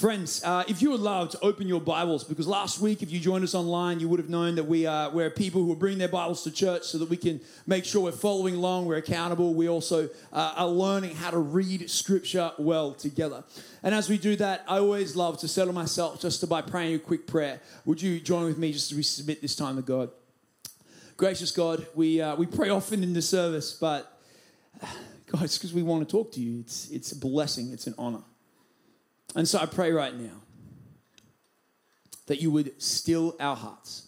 Friends, uh, if you would love to open your Bibles, because last week, if you joined us online, you would have known that we are we're people who bringing their Bibles to church so that we can make sure we're following along, we're accountable. We also uh, are learning how to read Scripture well together. And as we do that, I always love to settle myself just by praying a quick prayer. Would you join with me just to resubmit this time to God? Gracious God, we, uh, we pray often in the service, but God, it's because we want to talk to you. It's, it's a blessing, it's an honor. And so I pray right now that you would still our hearts.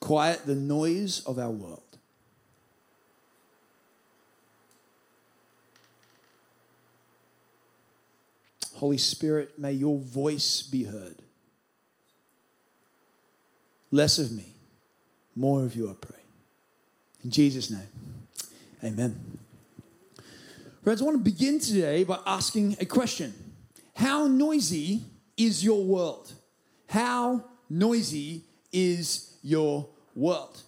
Quiet the noise of our world. Holy Spirit, may your voice be heard. Less of me more of you, I pray. In Jesus' name, amen. Friends, I want to begin today by asking a question How noisy is your world? How noisy is your world?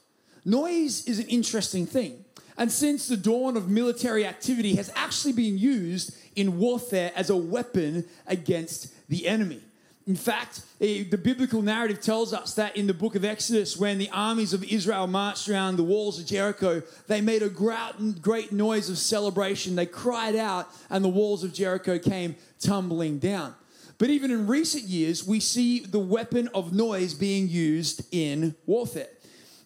Noise is an interesting thing. And since the dawn of military activity has actually been used in warfare as a weapon against the enemy. In fact, the biblical narrative tells us that in the book of Exodus, when the armies of Israel marched around the walls of Jericho, they made a great noise of celebration. They cried out, and the walls of Jericho came tumbling down. But even in recent years, we see the weapon of noise being used in warfare.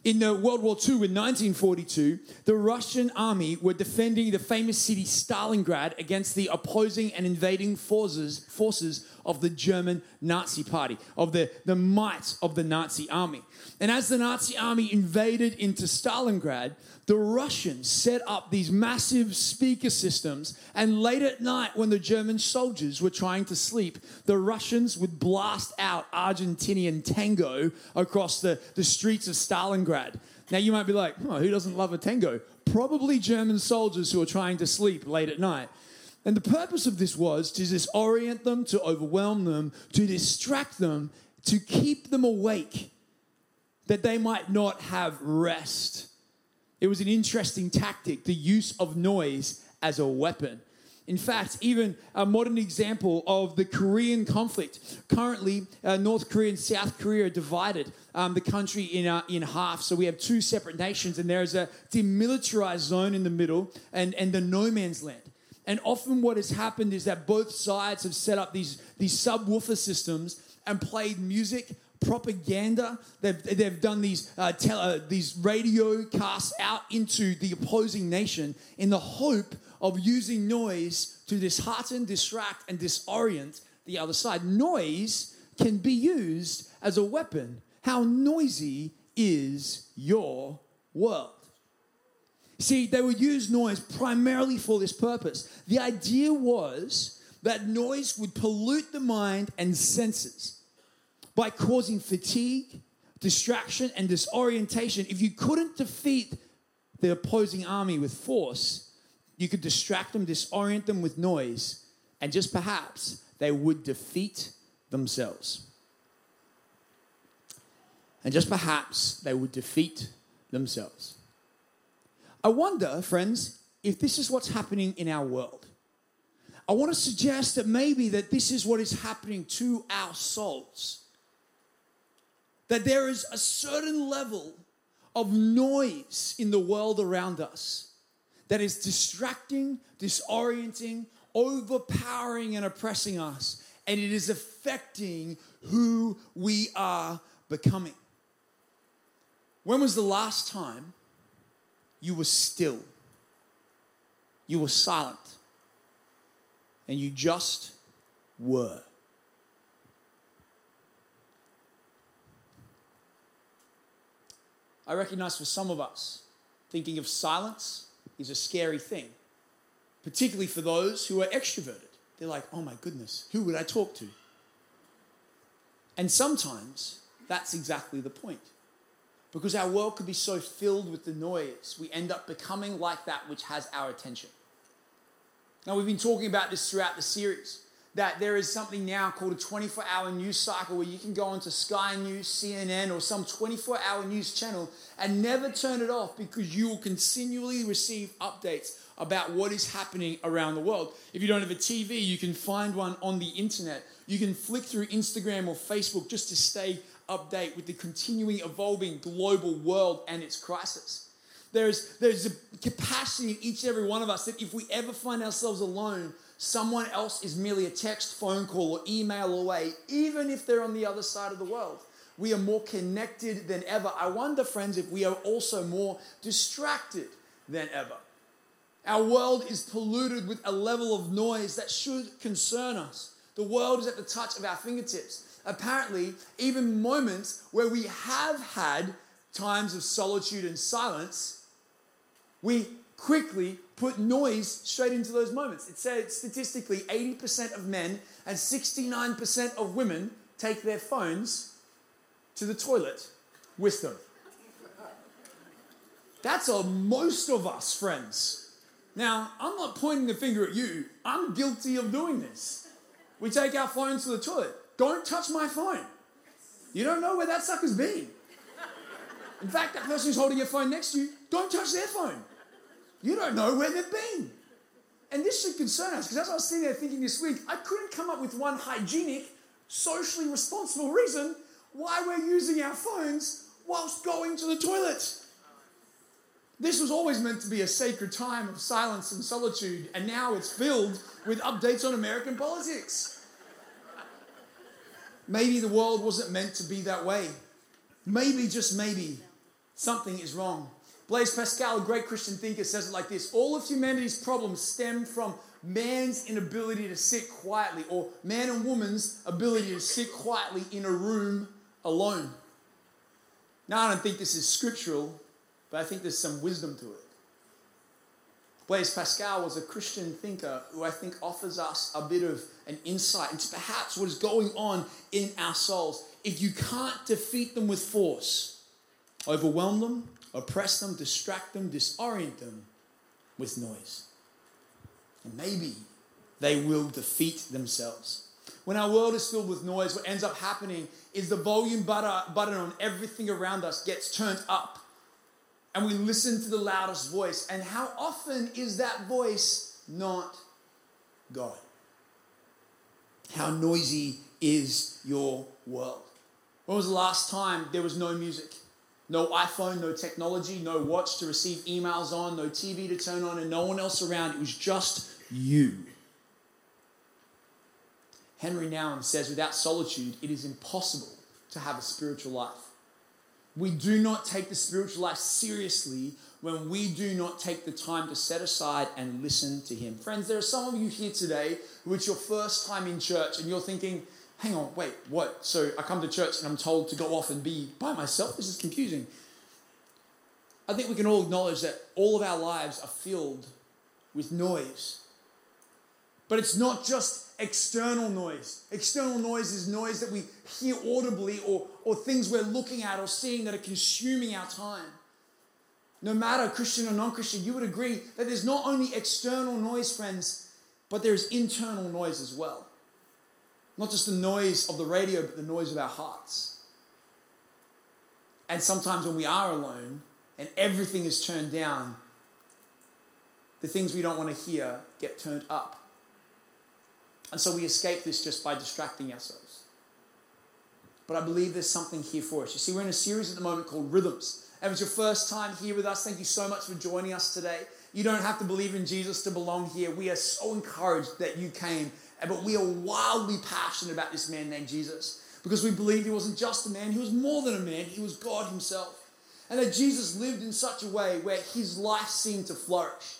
In the World War II in 1942, the Russian army were defending the famous city Stalingrad against the opposing and invading forces, forces of the German Nazi Party, of the, the might of the Nazi army. And as the Nazi army invaded into Stalingrad, the Russians set up these massive speaker systems, and late at night, when the German soldiers were trying to sleep, the Russians would blast out Argentinian tango across the, the streets of Stalingrad. Now, you might be like, oh, who doesn't love a tango? Probably German soldiers who are trying to sleep late at night. And the purpose of this was to disorient them, to overwhelm them, to distract them, to keep them awake, that they might not have rest. It was an interesting tactic, the use of noise as a weapon. In fact, even a modern example of the Korean conflict. Currently, uh, North Korea and South Korea are divided um, the country in, uh, in half. So we have two separate nations, and there is a demilitarized zone in the middle and, and the no man's land. And often, what has happened is that both sides have set up these, these subwoofer systems and played music propaganda. They've, they've done these, uh, uh, these radio casts out into the opposing nation in the hope of using noise to dishearten, distract, and disorient the other side. Noise can be used as a weapon. How noisy is your world? See, they would use noise primarily for this purpose. The idea was that noise would pollute the mind and senses by causing fatigue, distraction, and disorientation. If you couldn't defeat the opposing army with force, you could distract them, disorient them with noise, and just perhaps they would defeat themselves. And just perhaps they would defeat themselves. I wonder, friends, if this is what's happening in our world. I want to suggest that maybe that this is what is happening to our souls that there is a certain level of noise in the world around us that is distracting, disorienting, overpowering, and oppressing us. And it is affecting who we are becoming. When was the last time you were still? You were silent. And you just were. I recognize for some of us, thinking of silence is a scary thing, particularly for those who are extroverted. They're like, oh my goodness, who would I talk to? And sometimes that's exactly the point. Because our world could be so filled with the noise, we end up becoming like that which has our attention. Now, we've been talking about this throughout the series that there is something now called a 24 hour news cycle where you can go onto Sky News, CNN, or some 24 hour news channel and never turn it off because you will continually receive updates about what is happening around the world. If you don't have a TV, you can find one on the internet. You can flick through Instagram or Facebook just to stay update with the continuing evolving global world and its crisis. There's, there's a capacity in each and every one of us that if we ever find ourselves alone, someone else is merely a text, phone call, or email away, even if they're on the other side of the world. We are more connected than ever. I wonder, friends, if we are also more distracted than ever. Our world is polluted with a level of noise that should concern us. The world is at the touch of our fingertips. Apparently, even moments where we have had times of solitude and silence, we quickly put noise straight into those moments. It said statistically 80% of men and 69% of women take their phones to the toilet with them. That's a most of us, friends. Now, I'm not pointing the finger at you. I'm guilty of doing this. We take our phones to the toilet. Don't touch my phone. You don't know where that sucker's been. In fact, that person who's holding your phone next to you, don't touch their phone. You don't know where they've been. And this should concern us because as I was sitting there thinking this week, I couldn't come up with one hygienic, socially responsible reason why we're using our phones whilst going to the toilet. This was always meant to be a sacred time of silence and solitude, and now it's filled with updates on American politics. Maybe the world wasn't meant to be that way. Maybe, just maybe, something is wrong. Blaise Pascal, a great Christian thinker, says it like this All of humanity's problems stem from man's inability to sit quietly, or man and woman's ability to sit quietly in a room alone. Now, I don't think this is scriptural, but I think there's some wisdom to it. Blaise Pascal was a Christian thinker who I think offers us a bit of an insight into perhaps what is going on in our souls. If you can't defeat them with force, overwhelm them, oppress them, distract them, disorient them with noise. And maybe they will defeat themselves. When our world is filled with noise, what ends up happening is the volume button on everything around us gets turned up and we listen to the loudest voice. And how often is that voice not God? How noisy is your world? When was the last time there was no music? No iPhone, no technology, no watch to receive emails on, no TV to turn on, and no one else around. It was just you. Henri Nouwen says, without solitude, it is impossible to have a spiritual life. We do not take the spiritual life seriously when we do not take the time to set aside and listen to Him. Friends, there are some of you here today who it's your first time in church and you're thinking, hang on, wait, what? So I come to church and I'm told to go off and be by myself? This is confusing. I think we can all acknowledge that all of our lives are filled with noise. But it's not just external noise. External noise is noise that we hear audibly or, or things we're looking at or seeing that are consuming our time. No matter Christian or non Christian, you would agree that there's not only external noise, friends, but there's internal noise as well. Not just the noise of the radio, but the noise of our hearts. And sometimes when we are alone and everything is turned down, the things we don't want to hear get turned up. And so we escape this just by distracting ourselves. But I believe there's something here for us. You see, we're in a series at the moment called Rhythms. If it's your first time here with us, thank you so much for joining us today. You don't have to believe in Jesus to belong here. We are so encouraged that you came, but we are wildly passionate about this man named Jesus because we believe he wasn't just a man, he was more than a man, he was God himself. And that Jesus lived in such a way where his life seemed to flourish,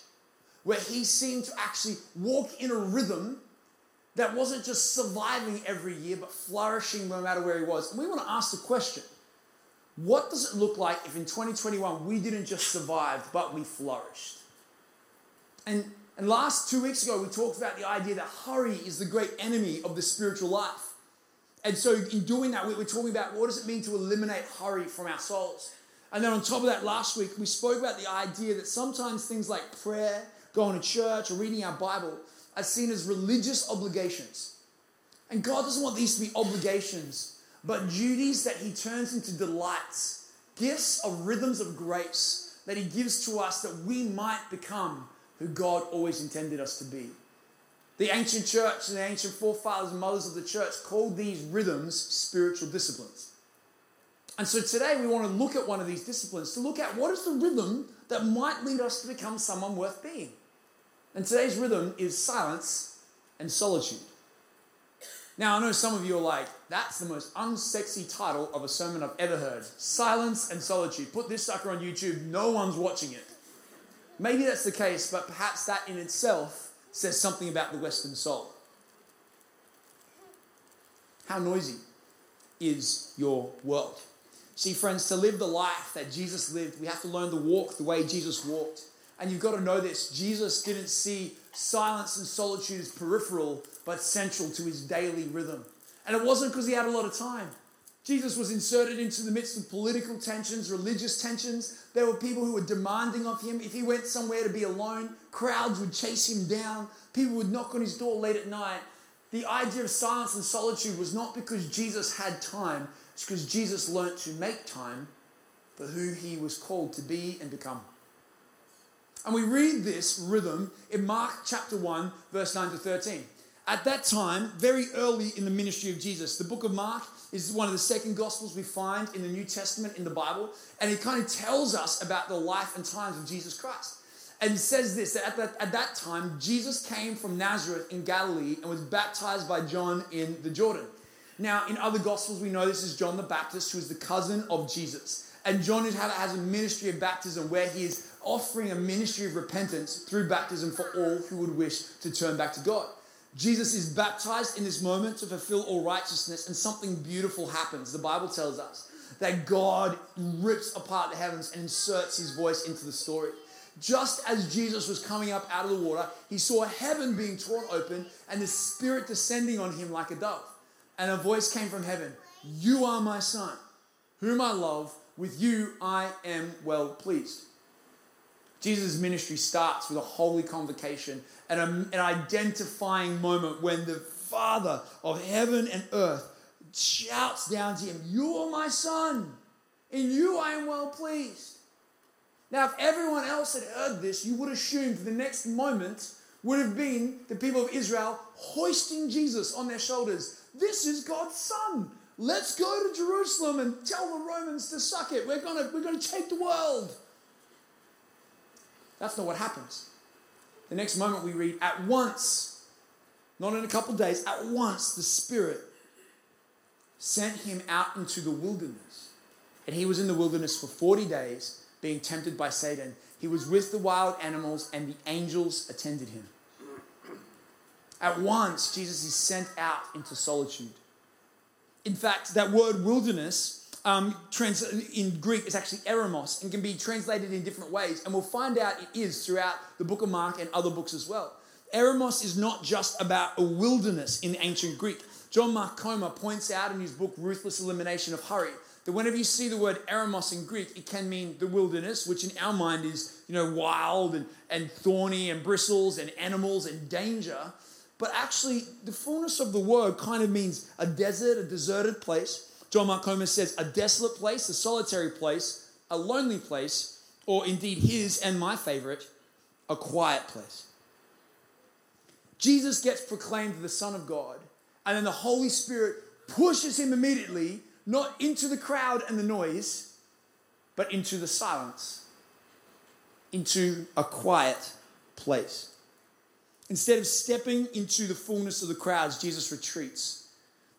where he seemed to actually walk in a rhythm that wasn't just surviving every year, but flourishing no matter where he was. And we want to ask the question what does it look like if in 2021 we didn't just survive, but we flourished? And, and last two weeks ago, we talked about the idea that hurry is the great enemy of the spiritual life. And so, in doing that, we were talking about what does it mean to eliminate hurry from our souls. And then on top of that, last week, we spoke about the idea that sometimes things like prayer, going to church, or reading our Bible are seen as religious obligations. And God doesn't want these to be obligations, but duties that He turns into delights, gifts of rhythms of grace that He gives to us that we might become who God always intended us to be. The ancient church and the ancient forefathers and mothers of the church called these rhythms spiritual disciplines. And so today we want to look at one of these disciplines to look at what is the rhythm that might lead us to become someone worth being. And today's rhythm is silence and solitude. Now, I know some of you are like, that's the most unsexy title of a sermon I've ever heard. Silence and solitude. Put this sucker on YouTube, no one's watching it. Maybe that's the case, but perhaps that in itself says something about the Western soul. How noisy is your world? See, friends, to live the life that Jesus lived, we have to learn to walk the way Jesus walked. And you've got to know this Jesus didn't see silence and solitude as peripheral, but central to his daily rhythm. And it wasn't because he had a lot of time. Jesus was inserted into the midst of political tensions, religious tensions. There were people who were demanding of him. If he went somewhere to be alone, crowds would chase him down. People would knock on his door late at night. The idea of silence and solitude was not because Jesus had time, it's because Jesus learnt to make time for who he was called to be and become. And we read this rhythm in Mark chapter 1, verse 9 to 13. At that time, very early in the ministry of Jesus, the book of Mark is one of the second gospels we find in the New Testament in the Bible, and it kind of tells us about the life and times of Jesus Christ. And says this that at, that at that time, Jesus came from Nazareth in Galilee and was baptized by John in the Jordan. Now, in other Gospels, we know this is John the Baptist, who is the cousin of Jesus. And John has a ministry of baptism where he is offering a ministry of repentance through baptism for all who would wish to turn back to God. Jesus is baptized in this moment to fulfill all righteousness, and something beautiful happens. The Bible tells us that God rips apart the heavens and inserts his voice into the story. Just as Jesus was coming up out of the water, he saw heaven being torn open and the Spirit descending on him like a dove. And a voice came from heaven You are my Son, whom I love. With you I am well pleased. Jesus' ministry starts with a holy convocation and an identifying moment when the Father of heaven and earth shouts down to him, You are my Son, in you I am well pleased. Now, if everyone else had heard this, you would assume the next moment would have been the people of Israel hoisting Jesus on their shoulders. This is God's Son. Let's go to Jerusalem and tell the Romans to suck it. We're going to we're going to take the world. That's not what happens. The next moment we read, at once, not in a couple days, at once the Spirit sent him out into the wilderness. And he was in the wilderness for 40 days, being tempted by Satan. He was with the wild animals, and the angels attended him. At once, Jesus is sent out into solitude. In fact, that word wilderness um, trans- in Greek is actually eremos and can be translated in different ways. And we'll find out it is throughout the book of Mark and other books as well. Eremos is not just about a wilderness in ancient Greek. John Mark Comer points out in his book Ruthless Elimination of Hurry that whenever you see the word eremos in Greek, it can mean the wilderness, which in our mind is, you know, wild and, and thorny and bristles and animals and danger. But actually, the fullness of the word kind of means a desert, a deserted place John Mark Comer says, a desolate place, a solitary place, a lonely place, or indeed his and my favorite, a quiet place. Jesus gets proclaimed the Son of God, and then the Holy Spirit pushes him immediately, not into the crowd and the noise, but into the silence, into a quiet place. Instead of stepping into the fullness of the crowds, Jesus retreats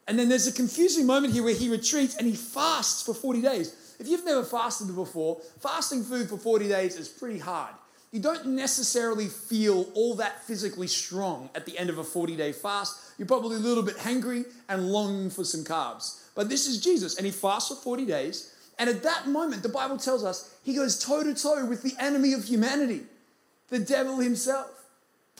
and then there's a confusing moment here where he retreats and he fasts for 40 days. If you've never fasted before, fasting food for 40 days is pretty hard. You don't necessarily feel all that physically strong at the end of a 40 day fast. You're probably a little bit hungry and longing for some carbs. But this is Jesus, and he fasts for 40 days. And at that moment, the Bible tells us he goes toe to toe with the enemy of humanity, the devil himself.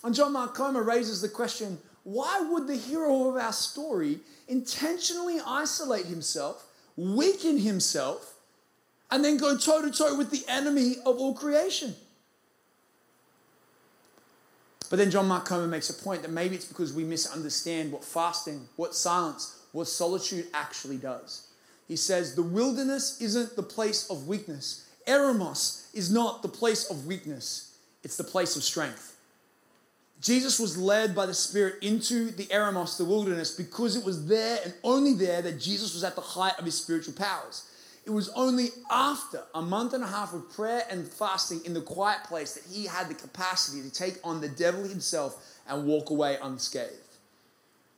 And John Mark Comer raises the question why would the hero of our story intentionally isolate himself, weaken himself, and then go toe to toe with the enemy of all creation? But then John Mark Comer makes a point that maybe it's because we misunderstand what fasting, what silence, what solitude actually does. He says, The wilderness isn't the place of weakness. Eremos is not the place of weakness, it's the place of strength. Jesus was led by the Spirit into the Eremos, the wilderness, because it was there and only there that Jesus was at the height of his spiritual powers. It was only after a month and a half of prayer and fasting in the quiet place that he had the capacity to take on the devil himself and walk away unscathed.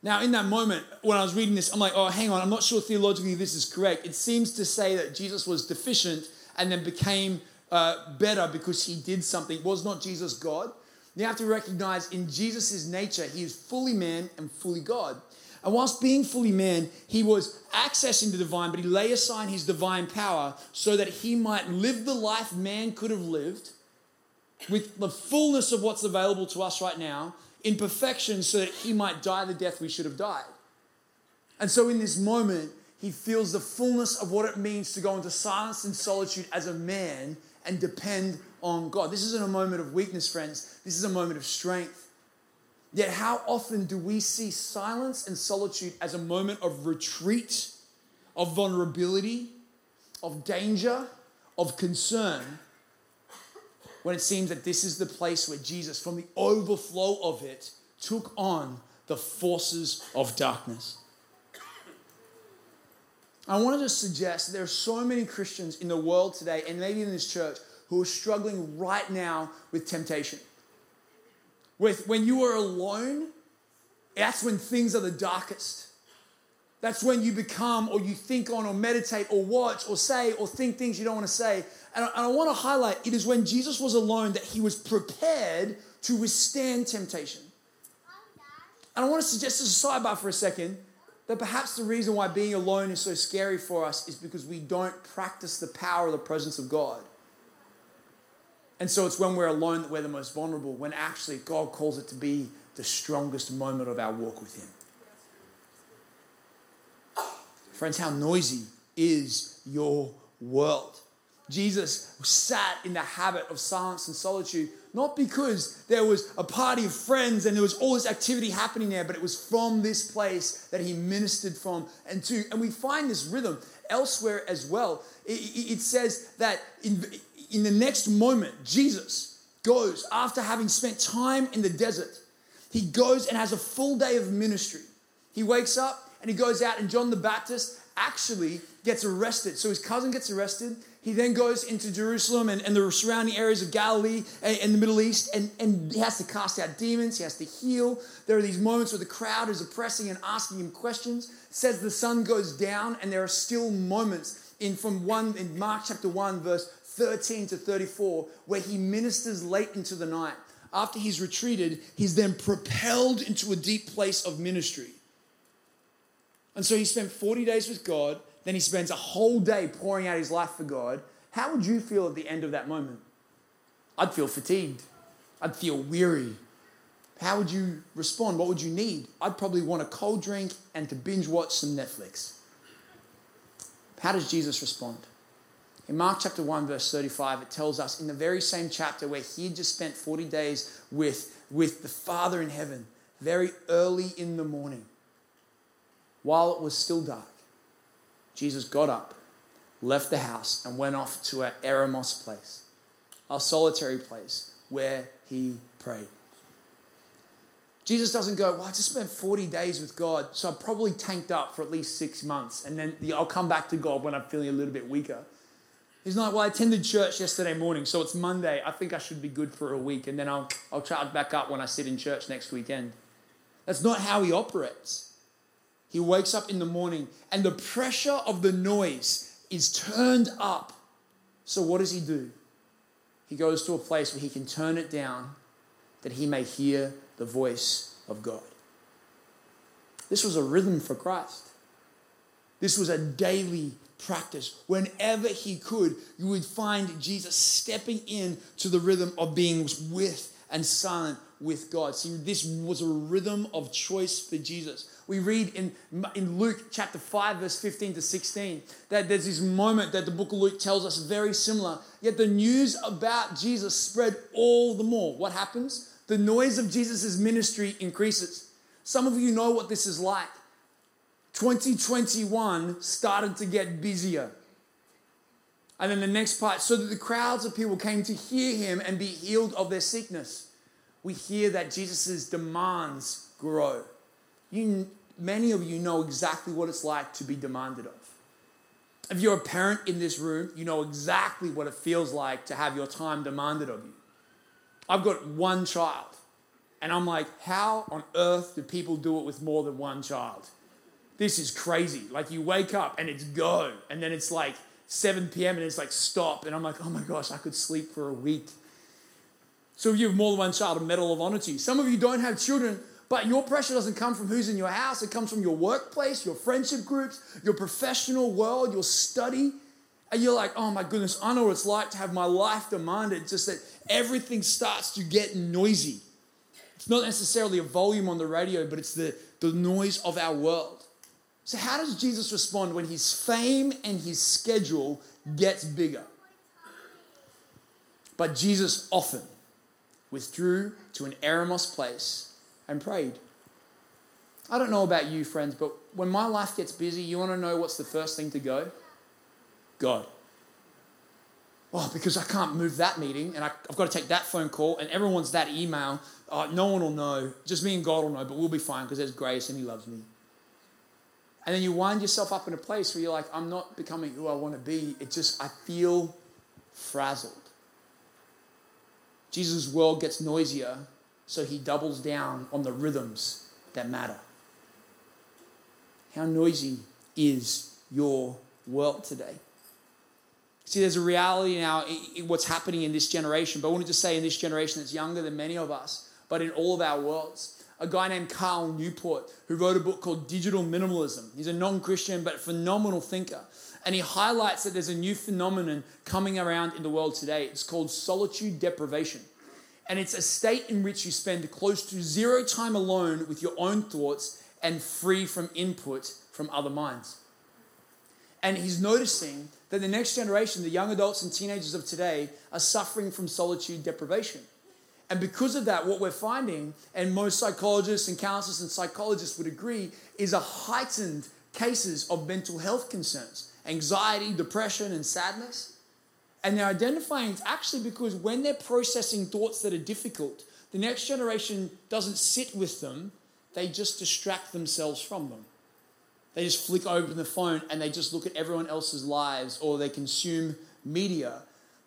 Now, in that moment, when I was reading this, I'm like, oh, hang on, I'm not sure theologically this is correct. It seems to say that Jesus was deficient and then became uh, better because he did something. Was not Jesus God? You have to recognize in Jesus' nature, he is fully man and fully God. And whilst being fully man, he was accessing the divine, but he lay aside his divine power so that he might live the life man could have lived with the fullness of what's available to us right now in perfection so that he might die the death we should have died. And so in this moment, he feels the fullness of what it means to go into silence and solitude as a man and depend on God. This isn't a moment of weakness, friends. This is a moment of strength. Yet, how often do we see silence and solitude as a moment of retreat, of vulnerability, of danger, of concern, when it seems that this is the place where Jesus, from the overflow of it, took on the forces of darkness? I want to just suggest there are so many Christians in the world today, and maybe in this church, who are struggling right now with temptation. With when you are alone, that's when things are the darkest. That's when you become, or you think on, or meditate, or watch, or say, or think things you don't want to say. And I, and I want to highlight it is when Jesus was alone that he was prepared to withstand temptation. And I want to suggest as a sidebar for a second that perhaps the reason why being alone is so scary for us is because we don't practice the power of the presence of God. And so it's when we're alone that we're the most vulnerable, when actually God calls it to be the strongest moment of our walk with Him. Friends, how noisy is your world? Jesus sat in the habit of silence and solitude, not because there was a party of friends and there was all this activity happening there, but it was from this place that he ministered from and to. And we find this rhythm elsewhere as well. It, it says that in, in the next moment, Jesus goes, after having spent time in the desert, he goes and has a full day of ministry. He wakes up and he goes out, and John the Baptist actually gets arrested. So his cousin gets arrested. He then goes into Jerusalem and, and the surrounding areas of Galilee and, and, the Middle East, and, and he has to cast out demons, he has to heal. There are these moments where the crowd is oppressing and asking him questions. It says the sun goes down, and there are still moments in from one in Mark chapter 1, verse 13 to 34, where he ministers late into the night. After he's retreated, he's then propelled into a deep place of ministry. And so he spent 40 days with God, then he spends a whole day pouring out his life for God. How would you feel at the end of that moment? I'd feel fatigued. I'd feel weary. How would you respond? What would you need? I'd probably want a cold drink and to binge watch some Netflix. How does Jesus respond? In Mark chapter 1, verse 35, it tells us in the very same chapter where he just spent 40 days with, with the Father in heaven, very early in the morning, while it was still dark, Jesus got up, left the house, and went off to our Eremos place, our solitary place where he prayed. Jesus doesn't go, Well, I just spent 40 days with God, so I'm probably tanked up for at least six months, and then I'll come back to God when I'm feeling a little bit weaker. He's like, well, I attended church yesterday morning, so it's Monday. I think I should be good for a week, and then I'll, I'll charge back up when I sit in church next weekend. That's not how he operates. He wakes up in the morning, and the pressure of the noise is turned up. So, what does he do? He goes to a place where he can turn it down that he may hear the voice of God. This was a rhythm for Christ. This was a daily practice. Whenever he could, you would find Jesus stepping in to the rhythm of being with and silent with God. See, this was a rhythm of choice for Jesus. We read in, in Luke chapter 5, verse 15 to 16, that there's this moment that the book of Luke tells us very similar. Yet the news about Jesus spread all the more. What happens? the noise of Jesus' ministry increases. Some of you know what this is like. 2021 started to get busier. And then the next part, so that the crowds of people came to hear him and be healed of their sickness. We hear that Jesus' demands grow. You, many of you know exactly what it's like to be demanded of. If you're a parent in this room, you know exactly what it feels like to have your time demanded of you. I've got one child, and I'm like, how on earth do people do it with more than one child? This is crazy. Like, you wake up and it's go, and then it's like 7 p.m. and it's like stop, and I'm like, oh my gosh, I could sleep for a week. So if you have more than one child, a medal of honor to you. Some of you don't have children, but your pressure doesn't come from who's in your house, it comes from your workplace, your friendship groups, your professional world, your study. And you're like, oh my goodness, I know what it's like to have my life demanded, just that everything starts to get noisy. It's not necessarily a volume on the radio, but it's the, the noise of our world. So, how does Jesus respond when his fame and his schedule gets bigger? But Jesus often withdrew to an eremos place and prayed. I don't know about you, friends, but when my life gets busy, you want to know what's the first thing to go? God. Oh, because I can't move that meeting and I, have got to take that phone call and everyone's that email. Uh, no one will know. Just me and God will know, but we'll be fine because there's grace and He loves me. And then you wind yourself up in a place where you're like, I'm not becoming who I want to be. It just, I feel frazzled. Jesus' world gets noisier so he doubles down on the rhythms that matter. How noisy is your world today? See, there's a reality now in what's happening in this generation, but I want to just say in this generation that's younger than many of us, but in all of our worlds. A guy named Cal Newport who wrote a book called Digital Minimalism. He's a non Christian but phenomenal thinker. And he highlights that there's a new phenomenon coming around in the world today. It's called solitude deprivation and it's a state in which you spend close to zero time alone with your own thoughts and free from input from other minds. And he's noticing that the next generation, the young adults and teenagers of today, are suffering from solitude deprivation. And because of that, what we're finding, and most psychologists and counselors and psychologists would agree, is a heightened cases of mental health concerns, anxiety, depression, and sadness. And they're identifying it's actually because when they're processing thoughts that are difficult, the next generation doesn't sit with them, they just distract themselves from them. They just flick open the phone and they just look at everyone else's lives or they consume media.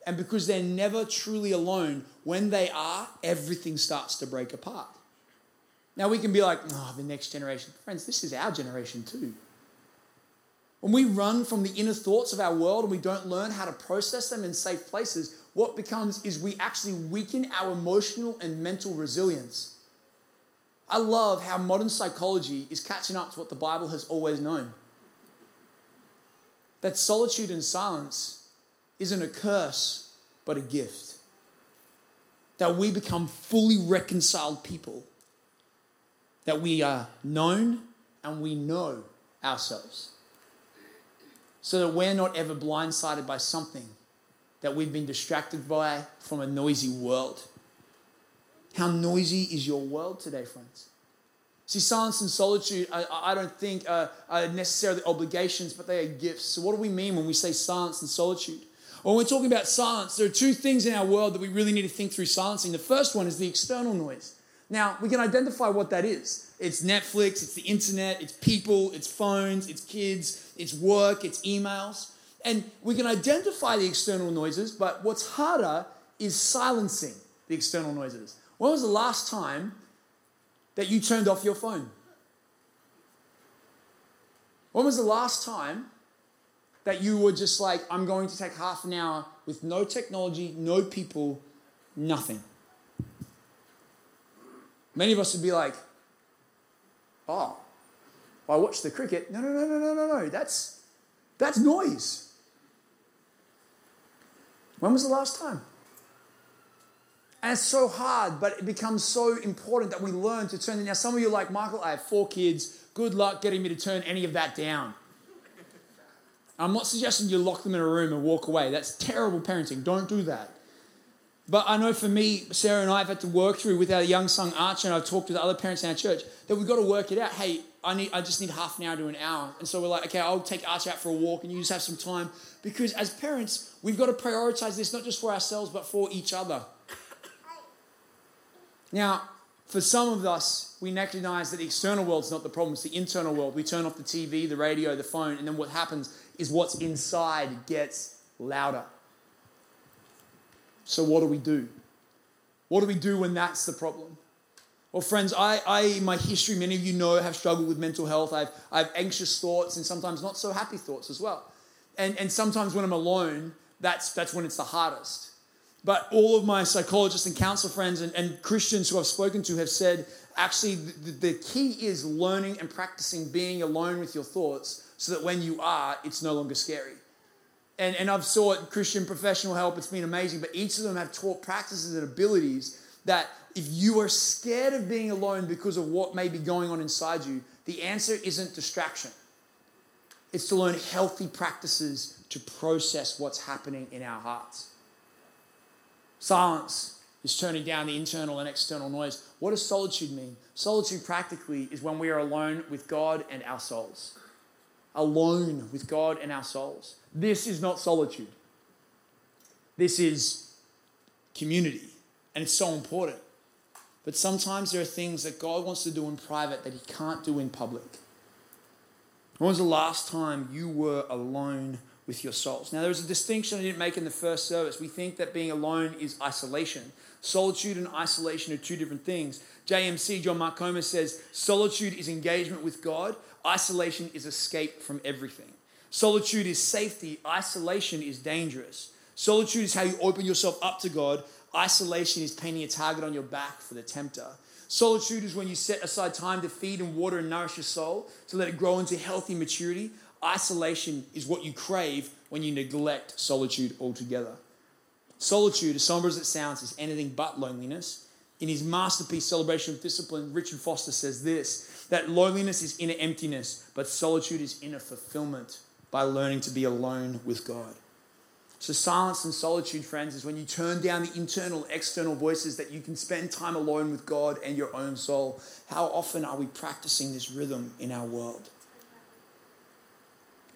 And because they're never truly alone, when they are, everything starts to break apart. Now we can be like, oh, the next generation. Friends, this is our generation too. When we run from the inner thoughts of our world and we don't learn how to process them in safe places, what becomes is we actually weaken our emotional and mental resilience. I love how modern psychology is catching up to what the Bible has always known. That solitude and silence isn't a curse, but a gift. That we become fully reconciled people. That we are known and we know ourselves so that we're not ever blindsided by something that we've been distracted by from a noisy world. How noisy is your world today, friends? See, silence and solitude, I, I don't think are, are necessarily obligations, but they are gifts. So, what do we mean when we say silence and solitude? When we're talking about silence, there are two things in our world that we really need to think through silencing. The first one is the external noise. Now, we can identify what that is. It's Netflix, it's the internet, it's people, it's phones, it's kids, it's work, it's emails. And we can identify the external noises, but what's harder is silencing the external noises. When was the last time that you turned off your phone? When was the last time that you were just like, I'm going to take half an hour with no technology, no people, nothing? Many of us would be like, oh, I watch the cricket. No, no, no, no, no, no, no. That's, that's noise. When was the last time? And it's so hard, but it becomes so important that we learn to turn it. Now, some of you are like, Michael, I have four kids. Good luck getting me to turn any of that down. I'm not suggesting you lock them in a room and walk away. That's terrible parenting. Don't do that. But I know for me, Sarah and I have had to work through with our young son Archer, and I've talked with other parents in our church that we've got to work it out. Hey, I need, I just need half an hour to an hour, and so we're like, okay, I'll take Archer out for a walk, and you just have some time because as parents, we've got to prioritize this not just for ourselves but for each other. Now, for some of us, we recognize that the external world's not the problem, it's the internal world. We turn off the TV, the radio, the phone, and then what happens is what's inside gets louder. So, what do we do? What do we do when that's the problem? Well, friends, I, I, my history, many of you know, have struggled with mental health. I've, I have anxious thoughts and sometimes not so happy thoughts as well. And, and sometimes when I'm alone, that's, that's when it's the hardest. But all of my psychologists and counselor friends and, and Christians who I've spoken to have said actually the, the key is learning and practicing being alone with your thoughts so that when you are, it's no longer scary and, and I've sought Christian professional help. It's been amazing. But each of them have taught practices and abilities that if you are scared of being alone because of what may be going on inside you, the answer isn't distraction. It's to learn healthy practices to process what's happening in our hearts. Silence is turning down the internal and external noise. What does solitude mean? Solitude practically is when we are alone with God and our souls alone with God and our souls. This is not solitude. This is community. And it's so important. But sometimes there are things that God wants to do in private that He can't do in public. When was the last time you were alone with your souls? Now, there's a distinction I didn't make in the first service. We think that being alone is isolation. Solitude and isolation are two different things. JMC, John Mark Comer, says solitude is engagement with God, Isolation is escape from everything. Solitude is safety, isolation is dangerous. Solitude is how you open yourself up to God. Isolation is painting a target on your back for the tempter. Solitude is when you set aside time to feed and water and nourish your soul, to let it grow into healthy maturity. Isolation is what you crave when you neglect solitude altogether. Solitude, as somber as it sounds, is anything but loneliness. In his masterpiece, Celebration of Discipline, Richard Foster says this that loneliness is inner emptiness, but solitude is inner fulfillment by learning to be alone with God. So, silence and solitude, friends, is when you turn down the internal, external voices that you can spend time alone with God and your own soul. How often are we practicing this rhythm in our world?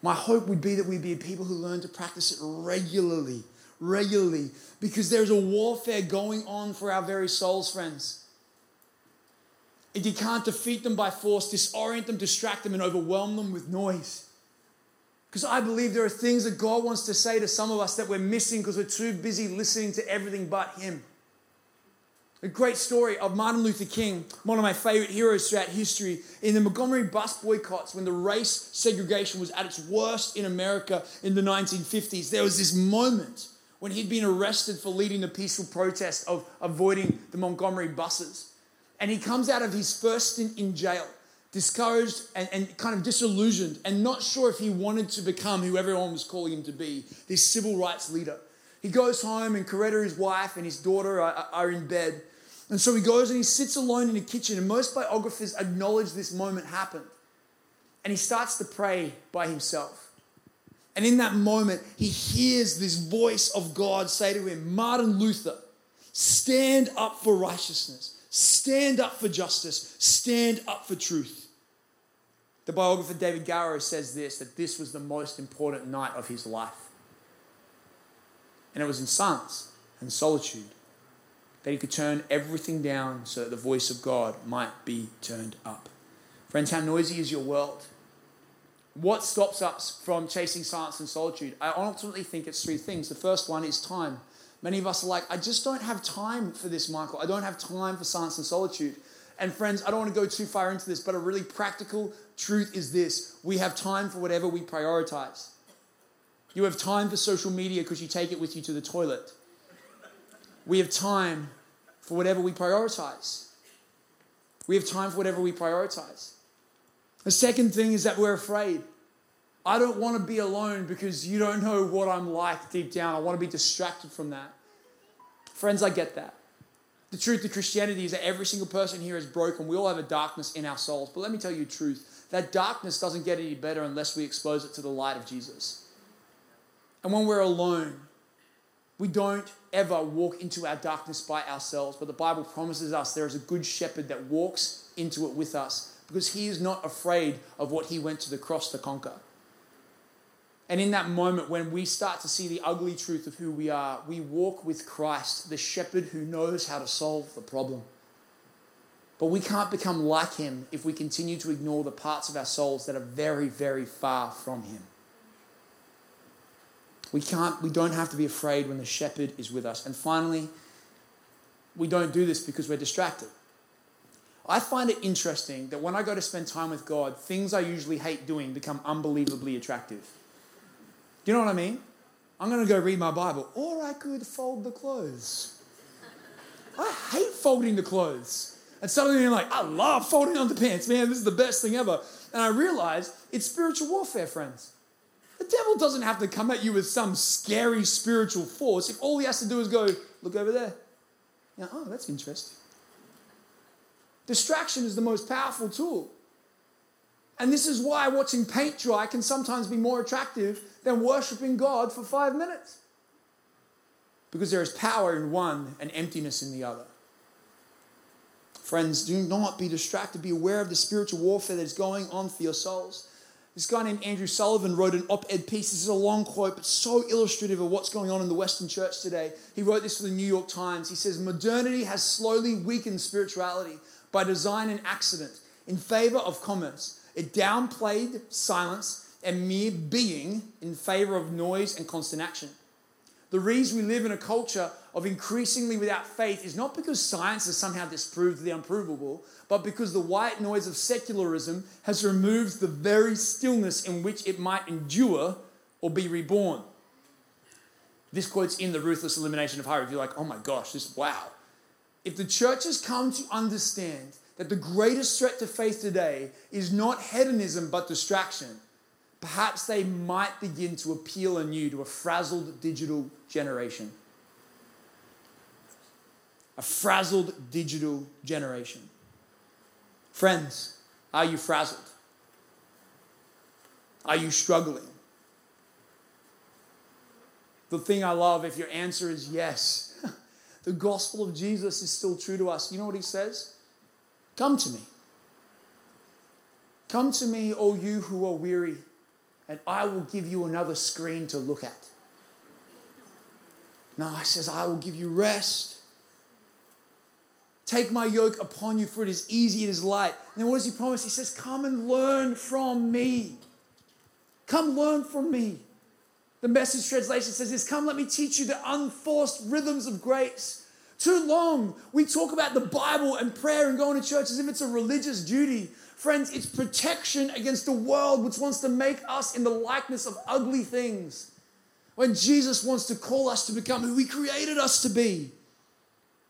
My hope would be that we be people who learn to practice it regularly, regularly, because there's a warfare going on for our very souls, friends. If you can't defeat them by force, disorient them, distract them, and overwhelm them with noise. Because I believe there are things that God wants to say to some of us that we're missing because we're too busy listening to everything but Him. A great story of Martin Luther King, one of my favorite heroes throughout history, in the Montgomery bus boycotts when the race segregation was at its worst in America in the 1950s. There was this moment when he'd been arrested for leading the peaceful protest of avoiding the Montgomery buses. And he comes out of his first stint in jail, discouraged and, and kind of disillusioned, and not sure if he wanted to become who everyone was calling him to be this civil rights leader. He goes home, and Coretta, his wife, and his daughter are, are in bed. And so he goes and he sits alone in the kitchen, and most biographers acknowledge this moment happened. And he starts to pray by himself. And in that moment, he hears this voice of God say to him, Martin Luther, stand up for righteousness. Stand up for justice. Stand up for truth. The biographer David Garrow says this that this was the most important night of his life. And it was in silence and solitude that he could turn everything down so that the voice of God might be turned up. Friends, how noisy is your world? What stops us from chasing silence and solitude? I ultimately think it's three things. The first one is time. Many of us are like, I just don't have time for this, Michael. I don't have time for silence and solitude. And friends, I don't want to go too far into this, but a really practical truth is this we have time for whatever we prioritize. You have time for social media because you take it with you to the toilet. We have time for whatever we prioritize. We have time for whatever we prioritize. The second thing is that we're afraid. I don't want to be alone because you don't know what I'm like deep down. I want to be distracted from that. Friends, I get that. The truth of Christianity is that every single person here is broken. We all have a darkness in our souls. But let me tell you the truth that darkness doesn't get any better unless we expose it to the light of Jesus. And when we're alone, we don't ever walk into our darkness by ourselves, but the Bible promises us there is a good shepherd that walks into it with us because he is not afraid of what he went to the cross to conquer. And in that moment, when we start to see the ugly truth of who we are, we walk with Christ, the shepherd who knows how to solve the problem. But we can't become like him if we continue to ignore the parts of our souls that are very, very far from him. We can't, we don't have to be afraid when the shepherd is with us. And finally, we don't do this because we're distracted. I find it interesting that when I go to spend time with God, things I usually hate doing become unbelievably attractive. Do you know what I mean? I'm going to go read my Bible, or I could fold the clothes. I hate folding the clothes. And suddenly you're like, I love folding underpants, man. This is the best thing ever. And I realize it's spiritual warfare, friends. The devil doesn't have to come at you with some scary spiritual force if all he has to do is go, look over there. Oh, that's interesting. Distraction is the most powerful tool. And this is why watching paint dry can sometimes be more attractive than worshiping God for five minutes. Because there is power in one and emptiness in the other. Friends, do not be distracted. Be aware of the spiritual warfare that is going on for your souls. This guy named Andrew Sullivan wrote an op ed piece. This is a long quote, but so illustrative of what's going on in the Western church today. He wrote this for the New York Times. He says, Modernity has slowly weakened spirituality by design and accident in favor of commerce. It downplayed silence and mere being in favor of noise and constant action. The reason we live in a culture of increasingly without faith is not because science has somehow disproved the unprovable, but because the white noise of secularism has removed the very stillness in which it might endure or be reborn. This quote's in the ruthless elimination of. If you're like, oh my gosh, this wow. If the church has come to understand that the greatest threat to faith today is not hedonism but distraction, perhaps they might begin to appeal anew to a frazzled digital generation. A frazzled digital generation. Friends, are you frazzled? Are you struggling? The thing I love, if your answer is yes, the gospel of Jesus is still true to us. You know what he says? Come to me. Come to me, all you who are weary and I will give you another screen to look at. No, he says, I will give you rest. Take my yoke upon you, for it is easy, it is light. And then what does he promise? He says, Come and learn from me. Come learn from me. The message translation says this Come, let me teach you the unforced rhythms of grace. Too long, we talk about the Bible and prayer and going to church as if it's a religious duty. Friends, it's protection against the world which wants to make us in the likeness of ugly things. When Jesus wants to call us to become who He created us to be.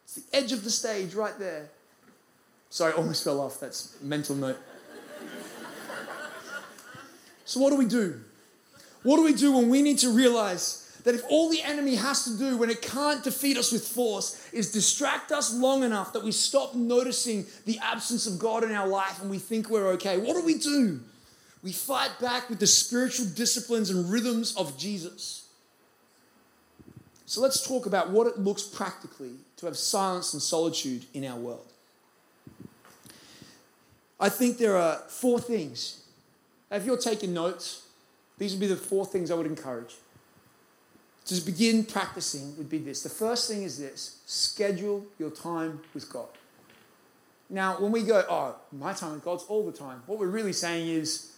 It's the edge of the stage right there. Sorry, almost fell off. That's mental note. so, what do we do? What do we do when we need to realize that if all the enemy has to do when it can't defeat us with force is distract us long enough that we stop noticing the absence of God in our life and we think we're okay, what do we do? We fight back with the spiritual disciplines and rhythms of Jesus. So let's talk about what it looks practically to have silence and solitude in our world. I think there are four things. If you're taking notes, these would be the four things I would encourage to begin practicing would be this. The first thing is this schedule your time with God. Now, when we go, oh, my time with God's all the time, what we're really saying is,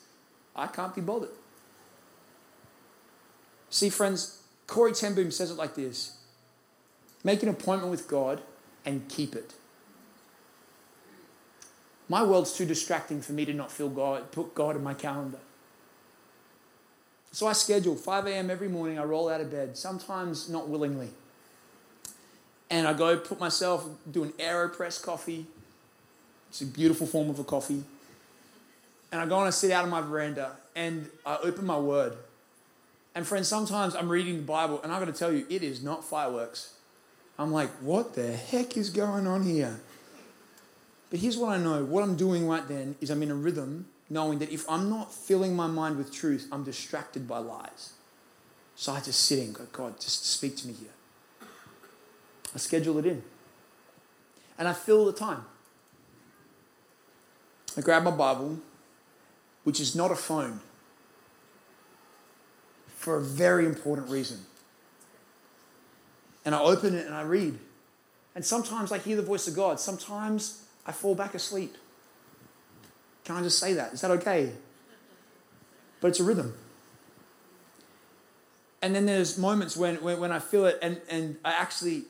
I can't be bothered. See, friends, Corrie ten Boom says it like this Make an appointment with God and keep it. My world's too distracting for me to not feel God, put God in my calendar. So I schedule 5 a.m. every morning. I roll out of bed, sometimes not willingly. And I go put myself, do an AeroPress coffee. It's a beautiful form of a coffee. And I go and I sit out on my veranda and I open my word. And friends, sometimes I'm reading the Bible and I gotta tell you, it is not fireworks. I'm like, what the heck is going on here? But here's what I know what I'm doing right then is I'm in a rhythm knowing that if I'm not filling my mind with truth, I'm distracted by lies. So I just sit and go, God, just speak to me here. I schedule it in. And I fill the time. I grab my Bible, which is not a phone, for a very important reason. And I open it and I read. And sometimes I hear the voice of God. Sometimes I fall back asleep. Can I just say that? Is that okay? But it's a rhythm. And then there's moments when, when, when I feel it and, and I actually,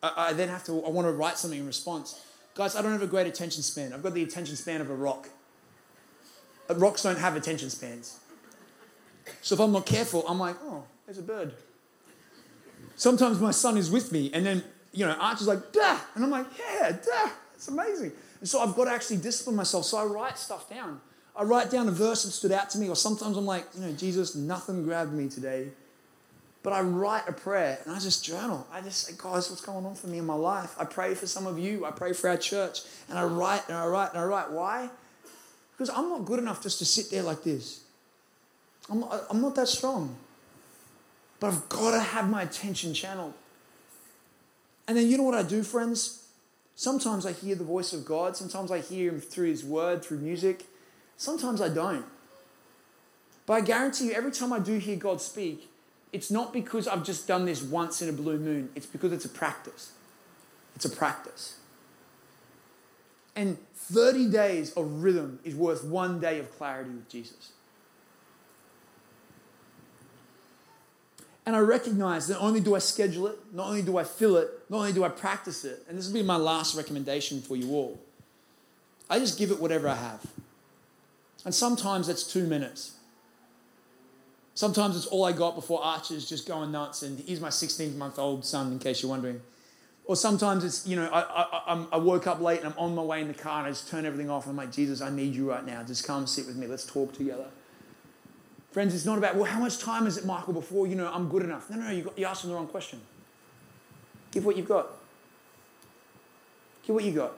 I, I then have to, I want to write something in response. Guys, I don't have a great attention span. I've got the attention span of a rock. Uh, rocks don't have attention spans. So if I'm not careful, I'm like, oh, there's a bird. Sometimes my son is with me, and then, you know, Archer's like, dah! And I'm like, yeah, dah! It's amazing. And so I've got to actually discipline myself. So I write stuff down. I write down a verse that stood out to me, or sometimes I'm like, you know, Jesus, nothing grabbed me today. But I write a prayer and I just journal. I just say, guys, what's going on for me in my life? I pray for some of you. I pray for our church. And I write and I write and I write. Why? Because I'm not good enough just to sit there like this. I'm not, I'm not that strong. But I've got to have my attention channeled. And then you know what I do, friends? Sometimes I hear the voice of God. Sometimes I hear Him through His Word, through music. Sometimes I don't. But I guarantee you, every time I do hear God speak, it's not because I've just done this once in a blue moon. It's because it's a practice. It's a practice. And 30 days of rhythm is worth one day of clarity with Jesus. And I recognize that not only do I schedule it, not only do I fill it, not only do I practice it, and this will be my last recommendation for you all. I just give it whatever I have. And sometimes that's two minutes. Sometimes it's all I got before Archer's just going nuts, and he's my 16 month old son, in case you're wondering. Or sometimes it's, you know, I, I, I, woke up late and I'm on my way in the car and I just turn everything off. And I'm like, Jesus, I need you right now. Just come sit with me. Let's talk together. Friends, it's not about, well, how much time is it, Michael, before, you know, I'm good enough? No, no, no, you, got, you the wrong question. Give what you've got. Give what you got.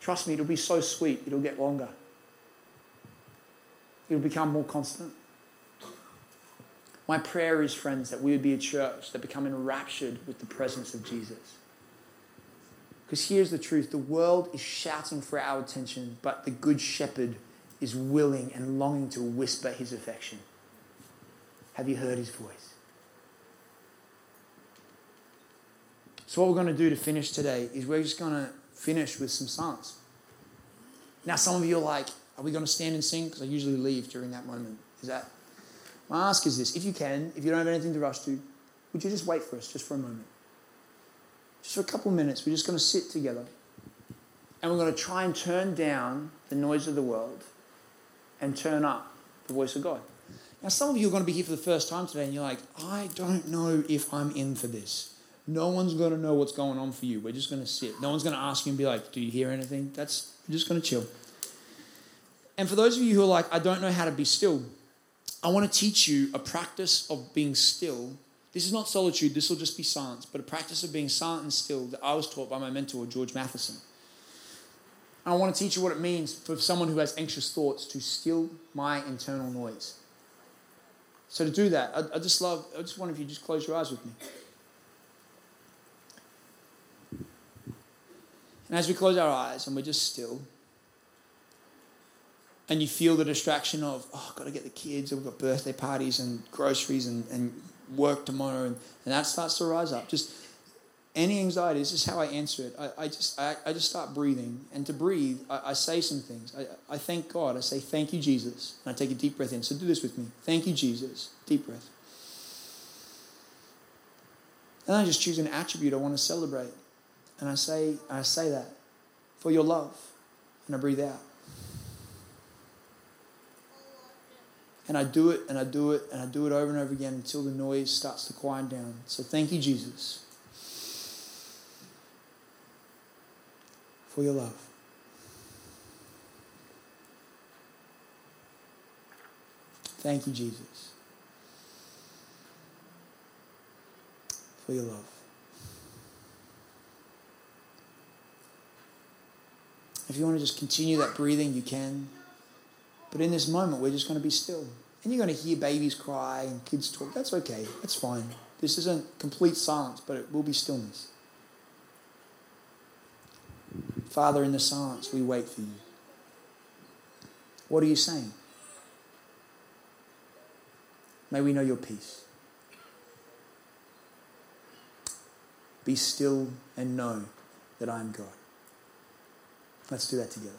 Trust me, it'll be so sweet, it'll get longer. It'll become more constant. My prayer is, friends, that we would be a church that become enraptured with the presence of Jesus. Because here's the truth the world is shouting for our attention, but the Good Shepherd is willing and longing to whisper his affection. Have you heard his voice? So, what we're going to do to finish today is we're just going to finish with some songs. Now, some of you are like, are we going to stand and sing? Because I usually leave during that moment. Is that? My ask is this if you can, if you don't have anything to rush to, would you just wait for us just for a moment? Just for a couple minutes, we're just going to sit together and we're going to try and turn down the noise of the world and turn up the voice of God. Now, some of you are going to be here for the first time today and you're like, I don't know if I'm in for this. No one's going to know what's going on for you. We're just going to sit. No one's going to ask you and be like, Do you hear anything? That's, we're just going to chill. And for those of you who are like, I don't know how to be still, I want to teach you a practice of being still. This is not solitude, this will just be silence, but a practice of being silent and still that I was taught by my mentor, George Matheson. I want to teach you what it means for someone who has anxious thoughts to still my internal noise. So to do that, I, I just love, I just wonder if you just close your eyes with me. And as we close our eyes and we're just still, and you feel the distraction of, oh, I've got to get the kids, and we've got birthday parties and groceries and, and work tomorrow, and, and that starts to rise up. Just any anxiety, is how I answer it. I, I just I, I just start breathing. And to breathe, I, I say some things. I, I thank God. I say, Thank you, Jesus. And I take a deep breath in. So do this with me. Thank you, Jesus. Deep breath. And I just choose an attribute I want to celebrate. And I say, I say that for your love. And I breathe out. And I do it and I do it and I do it over and over again until the noise starts to quiet down. So thank you, Jesus. For your love. Thank you, Jesus, for your love. If you want to just continue that breathing, you can. But in this moment, we're just going to be still. And you're going to hear babies cry and kids talk. That's okay. That's fine. This isn't complete silence, but it will be stillness. Father, in the silence, we wait for you. What are you saying? May we know your peace. Be still and know that I am God. Let's do that together.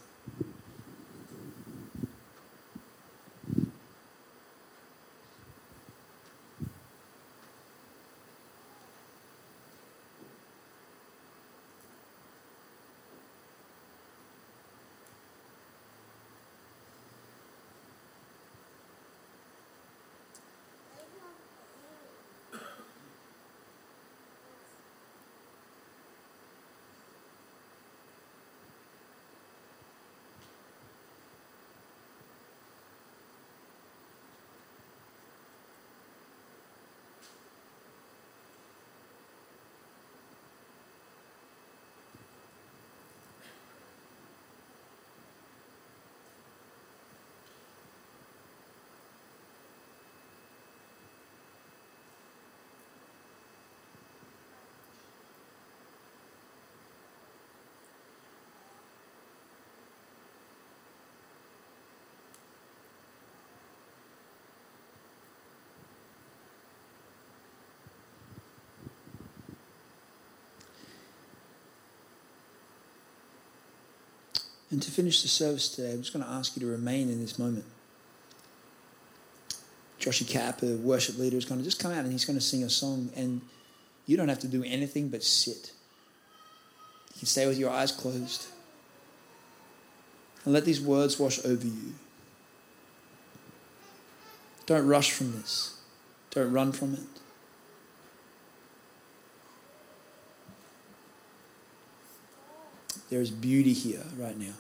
And to finish the service today, I'm just going to ask you to remain in this moment. Joshy Cap, a worship leader, is going to just come out and he's going to sing a song, and you don't have to do anything but sit. You can stay with your eyes closed and let these words wash over you. Don't rush from this, don't run from it. There is beauty here right now.